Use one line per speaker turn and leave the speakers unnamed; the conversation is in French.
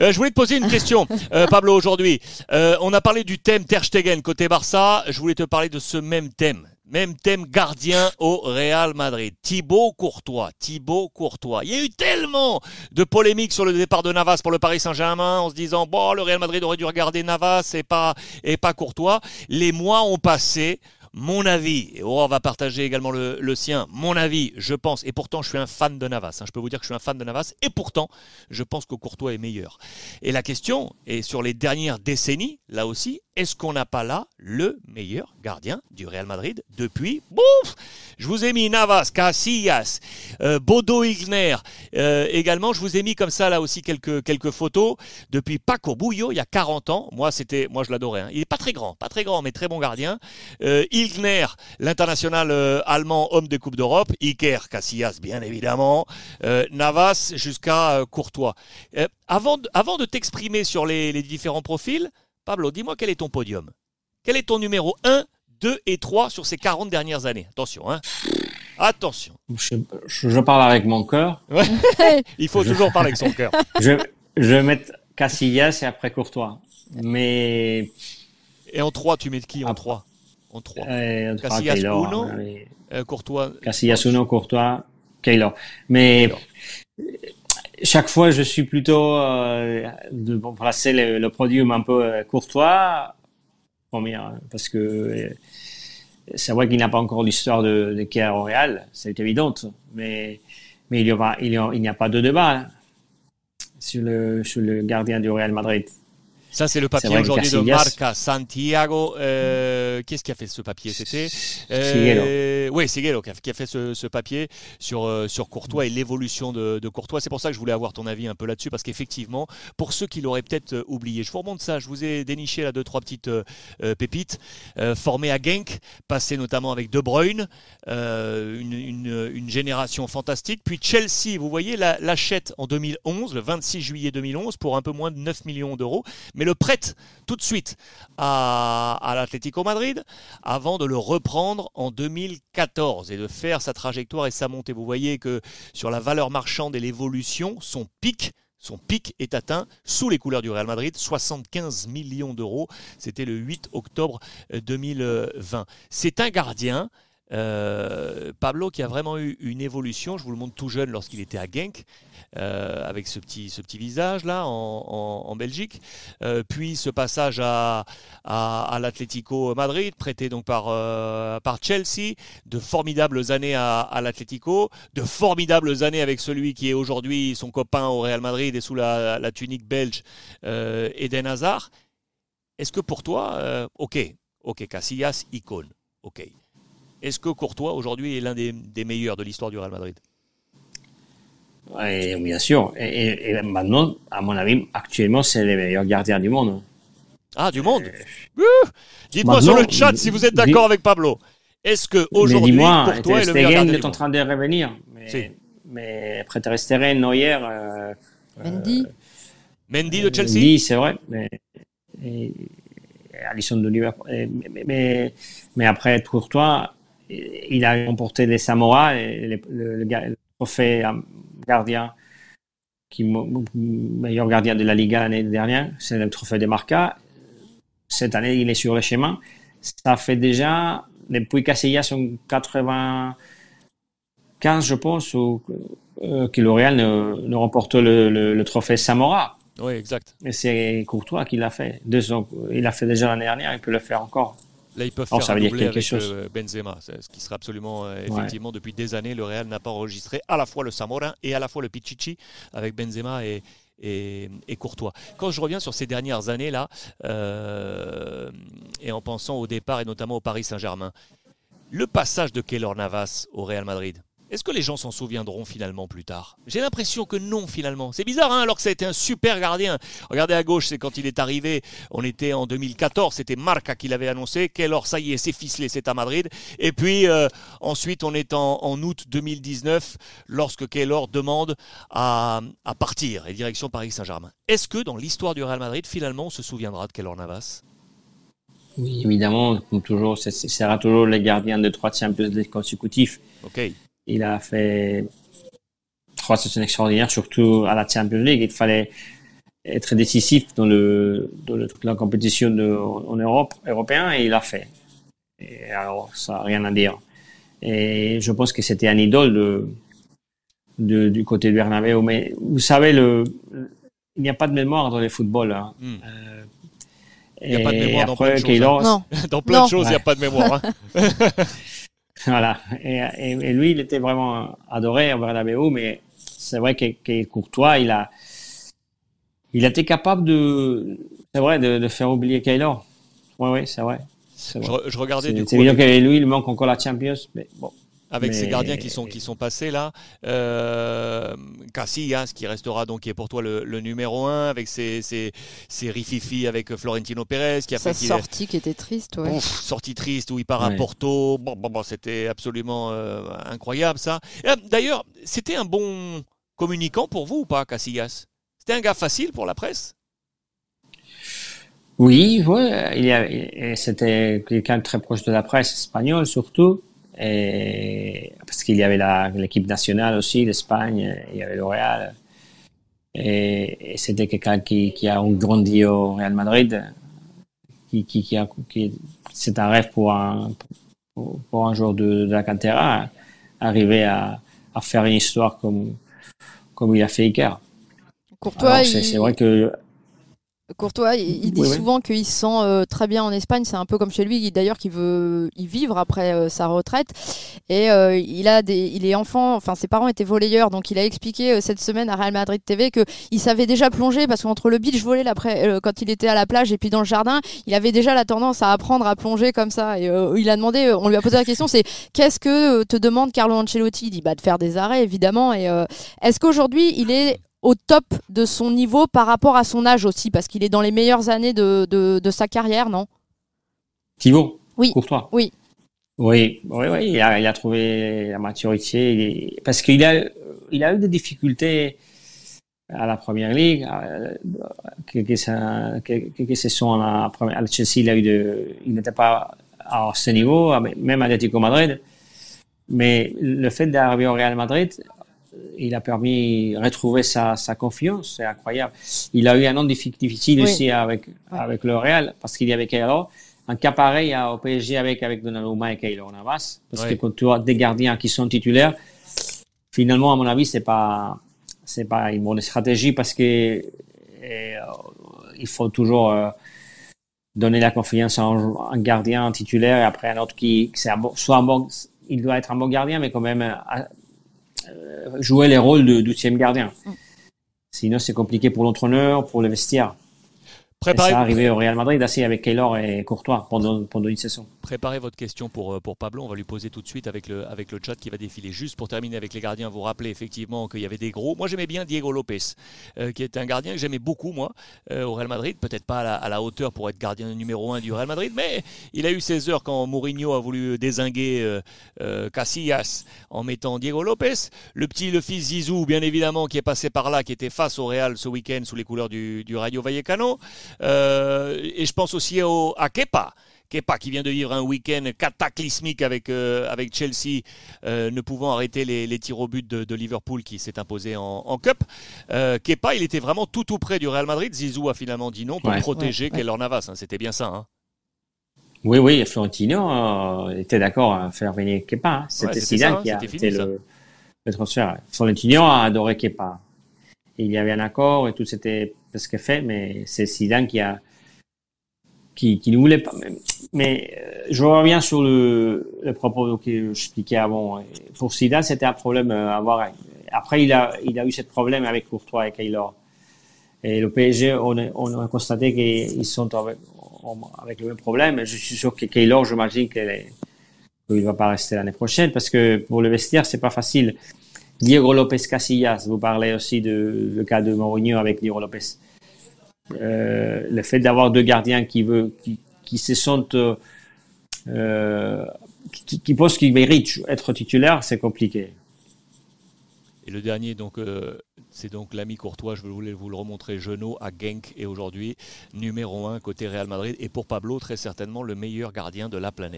Euh, je voulais te poser une question, euh, Pablo, aujourd'hui. Euh, on a parlé du thème Ter Stegen côté Barça. Je voulais te parler de ce même thème. Même thème gardien au Real Madrid. Thibaut Courtois. Thibaut Courtois. Il y a eu tellement de polémiques sur le départ de Navas pour le Paris Saint-Germain en se disant, bon, le Real Madrid aurait dû regarder Navas et pas, et pas Courtois. Les mois ont passé mon avis, et Aurore va partager également le, sien, mon avis, je pense, et pourtant je suis un fan de Navas, hein, je peux vous dire que je suis un fan de Navas, et pourtant je pense que Courtois est meilleur. Et la question est sur les dernières décennies, là aussi, est-ce qu'on n'a pas là le meilleur gardien du Real Madrid depuis Bouf Je vous ai mis Navas, Casillas, euh, Bodo Igner. Euh, également, je vous ai mis comme ça là aussi quelques, quelques photos depuis Paco Bouillot il y a 40 ans. Moi, c'était, moi je l'adorais. Hein. Il est pas très grand, pas très grand, mais très bon gardien. Euh, L'international euh, allemand, homme de Coupe d'Europe. Iker Casillas, bien évidemment. Euh, Navas jusqu'à euh, Courtois. avant de, avant de t'exprimer sur les, les différents profils, Pablo, dis-moi quel est ton podium? Quel est ton numéro 1, 2 et 3 sur ces 40 dernières années? Attention, hein Attention.
Je, je, parle avec mon cœur.
Ouais. Il faut je, toujours parler avec son cœur.
Je, je vais mettre Casillas et après Courtois. Mais.
Et en 3, tu mets qui en 3 En 3. Casillas 1, Courtois.
Casillas 1, Courtois, Keylor. Mais. Keylor chaque fois, je suis plutôt euh, de placer le, le podium un peu euh, courtois, première, parce que euh, c'est vrai qu'il n'a pas encore l'histoire de, de Kier au Real, c'est évident, mais, mais il n'y a, pas de débat hein, sur, le, sur le gardien du Real Madrid.
Ça, c'est le papier aujourd'hui de Marca Santiago. Euh, Qu'est-ce qui a fait ce papier C'était?
Euh,
Oui, Siguero qui a, qui a fait ce, ce, papier sur, euh, sur Courtois et l'évolution de, de, Courtois. C'est pour ça que je voulais avoir ton avis un peu là-dessus, parce qu'effectivement, pour ceux qui l'auraient peut-être euh, oublié, je vous remonte ça. Je vous ai déniché là deux, trois petites euh, pépites. formé à Genk, passé notamment avec De Bruyne, une, une, une, génération fantastique. Puis Chelsea, vous voyez, l'achète la en 2011, le 26 juillet 2011, pour un peu moins de 9 millions d'euros. Mais le prête tout de suite à, à l'Atlético Madrid avant de le reprendre en 2014 et de faire sa trajectoire et sa montée. Vous voyez que sur la valeur marchande et l'évolution, son pic son pic est atteint sous les couleurs du Real Madrid, 75 millions d'euros. C'était le 8 octobre 2020. C'est un gardien euh, Pablo qui a vraiment eu une évolution, je vous le montre tout jeune lorsqu'il était à Genk, euh, avec ce petit, ce petit visage là en, Belgique, euh, puis ce passage à, l'Atlético Madrid, prêté donc par, par Chelsea, de formidables années à, l'Atlético, de formidables années avec celui qui est aujourd'hui son copain au Real Madrid et sous la, la tunique belge, Eden Hazard. Est-ce que pour toi, ok, ok, Casillas, icône, ok. Est-ce que Courtois aujourd'hui est l'un des, des, meilleurs de l'histoire du Real Madrid?
Oui, bien sûr. Et, et, et, maintenant, à mon avis, actuellement, c'est le meilleur gardien du monde.
Ah, du monde? Euh... Dites-moi sur le chat si vous êtes d'accord avec Pablo. Est-ce que aujourd'hui Courtois est le meilleur gardien
est en train de revenir. Mais, si. mais après Ter Stegen, Neuer... Euh,
Mendy.
Euh, Mendy de Chelsea?
Mendy, c'est vrai. Mais, et, Alisson de Liverpool. Mais, mais, mais après Courtois il a remporté les Samoa, et le, le, le, trophée gardien, qui meilleur gardien de la Liga l'année dernière, c'est le trophée de Marca. Cette année, il est sur le chemin. Ça fait déjà, depuis Casillas en 95, je pense, euh, que L'Oréal ne, ne, remporte le, le, le, trophée Samora.
Oui, exact.
Et c'est Courtois qui l'a fait. Deux ans, il l'a fait déjà l'année dernière, il peut le faire encore.
Là, ils peuvent faire un doublé avec chose. Benzema, ce qui sera absolument euh, effectivement ouais. depuis des années. Le Real n'a pas enregistré à la fois le Samorin et à la fois le Pichichi avec Benzema et, et, et, Courtois. Quand je reviens sur ces dernières années là, euh, et en pensant au départ et notamment au Paris Saint-Germain, le passage de Keylor Navas au Real Madrid, est-ce que les gens s'en souviendront finalement plus tard? J'ai l'impression que non finalement. C'est bizarre hein, alors que ça a été un super gardien. Regardez à gauche, c'est quand il est arrivé, on était en 2014, c'était Marca qui l'avait annoncé. Keylor, ça y est, c'est ficelé, c'est à Madrid. Et puis euh, ensuite, on est en, en, août 2019 lorsque Keylor demande à, à partir et direction Paris Saint-Germain. Est-ce que dans l'histoire du Real Madrid, finalement, on se souviendra de Keylor Navas?
Oui, évidemment, comme toujours, ce sera toujours les gardiens de trois Champions League consécutifs.
Ok.
Il a fait trois saisons extraordinaires, surtout à la Champions League. Il fallait être décisif dans le dans le, la compétition de, en Europe européen et il l'a fait. Et alors ça n'a rien à dire. Et je pense que c'était un idole de, de, du côté de Bernabeu. Mais vous savez, le, il n'y a pas de mémoire dans le football. Hein. Hmm.
Euh, il n'y a pas de mémoire dans plein de choses. Hein. Dans plein de choses, il n'y a pas de mémoire. Hein.
voilà. Et, et, lui, il était vraiment adoré à Bernabeu, mais c'est vrai que, Courtois, il a, il a été capable de, c'est vrai, de, de, faire oublier Kaylor. Oui, oui, c'est vrai.
Je, je, regardais du coup.
C'est évident qu'avec lui, il manque encore la Champions, mais bon
avec ces gardiens qui sont, qui sont passés là. Euh, Casillas, qui restera donc, qui est pour toi le, numéro 1, avec ses, ses, ses rififi avec Florentino Pérez. Qui a
Sa fait sortie qui était triste, ouais.
sortie triste où il part à Porto. Bon, bon, bon c'était absolument euh, incroyable ça. Euh, d'ailleurs, c'était un bon communicant pour vous ou pas, Casillas? C'était un gars facile pour la presse?
Oui, ouais, il c'était quelqu'un de très proche de la presse espagnole surtout. Et, parce qu'il y avait l'équipe nationale aussi d'Espagne, il y avait le Real. Et, c'était quelqu'un qui, qui, a grandi au Real Madrid, qui, qui, qui, a, qui c'est un rêve pour un, pour, un joueur de, de la Cantera, arriver à, à, faire une histoire comme, comme il a fait Icar.
Courtois,
c'est vrai que
Courtois, il, dit souvent qu'il se sent euh, très bien en Espagne. C'est un peu comme chez lui, d'ailleurs, qu'il veut y vivre après euh, sa retraite. Et euh, il a des, il est enfant. Enfin, ses parents étaient volleyeurs, donc il a expliqué cette semaine à Real Madrid TV que il savait déjà plonger parce qu'entre le beach volley après, quand il était à la plage et puis dans le jardin, il avait déjà la tendance à apprendre à plonger comme ça. Et il a demandé, on lui a posé la question, c'est qu'est-ce que te demande Carlo Ancelotti? Il dit bah de faire des arrêts évidemment. Et est-ce qu'aujourd'hui il est au top de son niveau par rapport à son âge aussi, parce qu'il est dans les meilleures années de, de, sa carrière, non?
Thibaut?
Oui.
toi
Oui.
Oui, oui, oui, il a, il a trouvé la maturité, parce qu'il a, il a eu des difficultés à la première ligue, quelques, quelques saisons à, la, à Chelsea, il a eu de, il n'était pas à ce niveau, même à l'Atlético Madrid. Mais le fait d'arriver au Real Madrid, il a permis de retrouver sa, sa confiance, c'est incroyable. Il a eu un an difficile aussi avec, avec le Real, parce qu'il y avait Keylor. Un cas pareil au PSG avec, avec Donnarumma et Keylor Navas, parce que quand tu as des gardiens qui sont titulaires, finalement, à mon avis, c'est pas, c'est pas une bonne stratégie parce que euh, il faut toujours euh, donner la confiance à un, gardien titulaire et après un autre qui, c'est soit un bon, il doit être un bon gardien, mais quand même euh, jouer les rôles de douzième gardien. Mm. Sinon, c'est compliqué pour l'entraîneur, pour le vestiaire. Préparez ça arrivé au Real Madrid assez avec Keylor et Courtois pendant, pendant une saison.
Préparez votre question pour, euh, pour Pablo. On va lui poser tout de suite avec le, avec le chat qui va défiler. Juste pour terminer avec les gardiens, vous rappelez effectivement qu'il y avait des gros. Moi, j'aimais bien Diego Lopez, euh, qui était un gardien que j'aimais beaucoup, moi, euh, au Real Madrid. Peut-être pas à la, hauteur pour être gardien numéro un du Real Madrid, mais il a eu ses heures quand Mourinho a voulu désinguer Casillas en mettant Diego Lopez. Le petit, le fils Zizou, bien évidemment, qui est passé par là, qui était face au Real ce week-end sous les couleurs du, du Rayo Vallecano. Euh, et je pense aussi au, à Kepa. Kepa qui vient de vivre un week-end cataclysmique avec, euh, avec Chelsea, euh, ne pouvant arrêter les, tirs au but de, Liverpool qui s'est imposé en, Cup. Kepa, il était vraiment tout tout près du Real Madrid. Zizou a finalement dit non pour protéger ouais, Navas. Hein. C'était bien ça. Hein.
Oui, oui, Florentino était d'accord à faire venir Kepa. Hein. C'était Zidane qui a fait le, le, transfert. Florentino a adoré Kepa. il y avait un accord et tout s'était presque fait, mais c'est Zidane qui a qui, ne voulait pas. Mais euh, je reviens sur le, le propos que j'expliquais avant. Pour Zidane, c'était un problème euh, à avoir. Après, il a, il a eu ce problème avec Courtois et Keylor. Et le PSG, on on a constaté qu'ils sont avec, avec le même problème. Je suis sûr que Keylor, j'imagine qu'il ne va pas rester l'année prochaine parce que pour le vestiaire, c'est pas facile. Diego Lopez Casillas, vous parlez aussi le cas de Mourinho avec Diego Lopez. Euh, le fait d'avoir deux gardiens qui, veut, qui, qui se sentent, euh, qui, qui pensent qu'ils méritent être titulaires, c'est compliqué.
Et le dernier, donc, euh, c'est donc l'ami Courtois, je voulais vous le remontrer, Genot à Genk et aujourd'hui numéro 1 côté Real Madrid et pour Pablo très certainement le meilleur gardien de la planète.